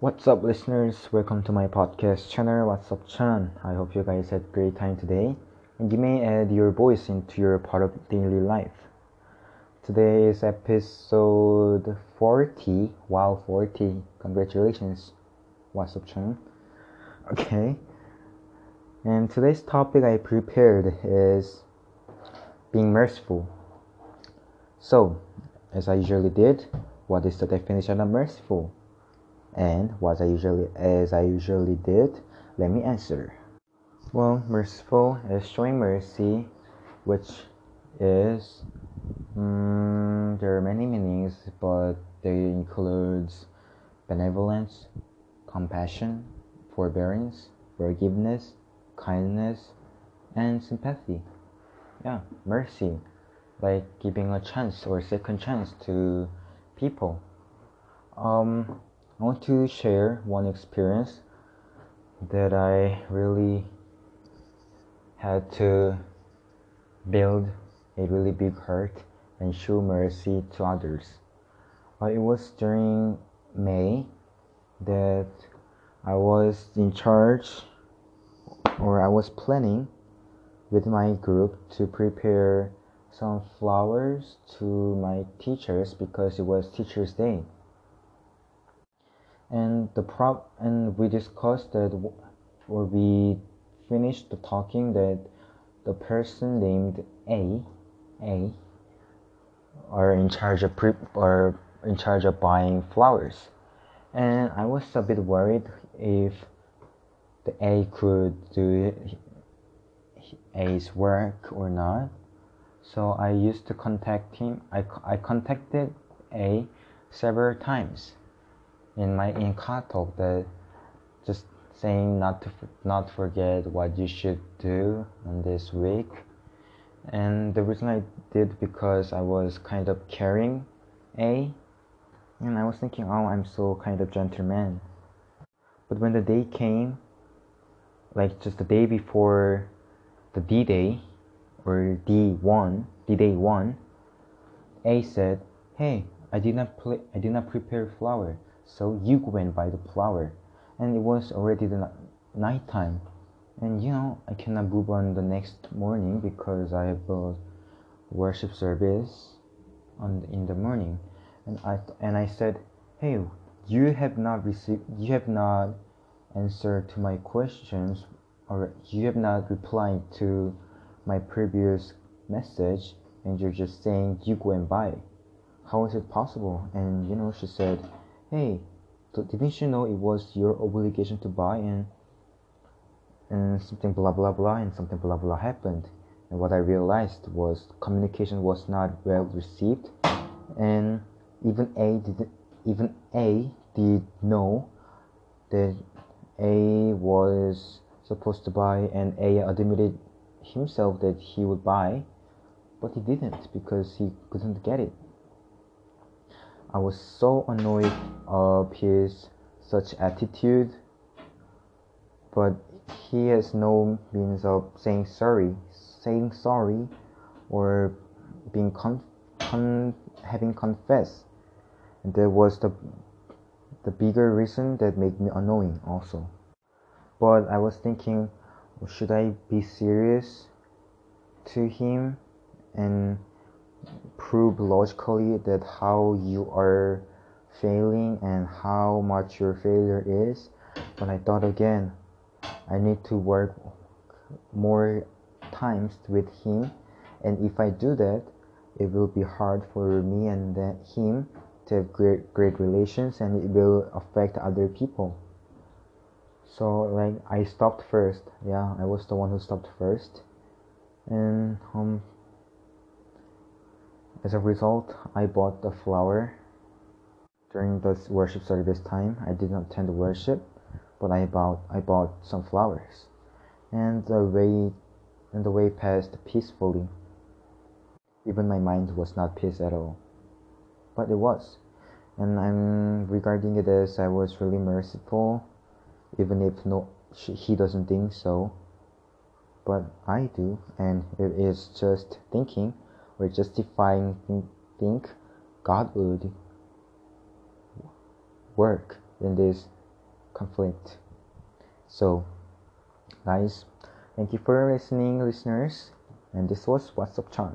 What's up, listeners? Welcome to my podcast channel. What's up, Chan? I hope you guys had a great time today, and you may add your voice into your part of daily life. Today is episode 40. Wow, 40! Congratulations. What's up, Chan? Okay. And today's topic I prepared is being merciful. So, as I usually did, what is the definition of merciful? And what I usually as I usually did, let me answer. Well, merciful is showing mercy, which is um, there are many meanings, but they includes benevolence, compassion, forbearance, forgiveness, kindness, and sympathy. Yeah, mercy, like giving a chance or second chance to people. Um, I want to share one experience that I really had to build a really big heart and show mercy to others. Uh, it was during May that I was in charge or I was planning with my group to prepare some flowers to my teachers because it was Teachers' Day. And the prop and we discussed that, or we finished talking that the person named A, A, are in charge of pre or in charge of buying flowers, and I was a bit worried if the A could do A's work or not. So I used to contact him. I, I contacted A several times in my in Katok that just saying not to not forget what you should do on this week. And the reason I did because I was kind of caring A and I was thinking, oh I'm so kind of gentleman. But when the day came, like just the day before the D Day or D1, D Day 1, A said, Hey, I did not play, I did not prepare flower, so you went by the flower. And it was already the night time. And you know, I cannot move on the next morning because I have a worship service on in the morning. And I and I said, "Hey, you have not received you have not answered to my questions or you have not replied to my previous message and you're just saying you and buy how is it possible and you know she said hey didn't you know it was your obligation to buy and and something blah blah blah and something blah blah happened and what i realized was communication was not well received and even a did even a did know that a was supposed to buy, and A admitted himself that he would buy, but he didn't because he couldn't get it. I was so annoyed of his such attitude, but he has no means of saying sorry, saying sorry, or being con, con having confessed. And that was the the bigger reason that made me annoying also but I was thinking, should I be serious to him and prove logically that how you are failing and how much your failure is? But I thought again, I need to work more times with him, and if I do that, it will be hard for me and him to have great great relations, and it will affect other people. So like I stopped first. Yeah I was the one who stopped first. And um as a result I bought the flower during the worship service time. I did not attend the worship but I bought I bought some flowers. And the way and the way passed peacefully. Even my mind was not peace at all. But it was. And I'm regarding it as I was really merciful even if no he doesn't think so. But i do and it is just thinking or justifying think god would work in this conflict. So, guys, thank you for listening, listeners. And this was What's Up Chan.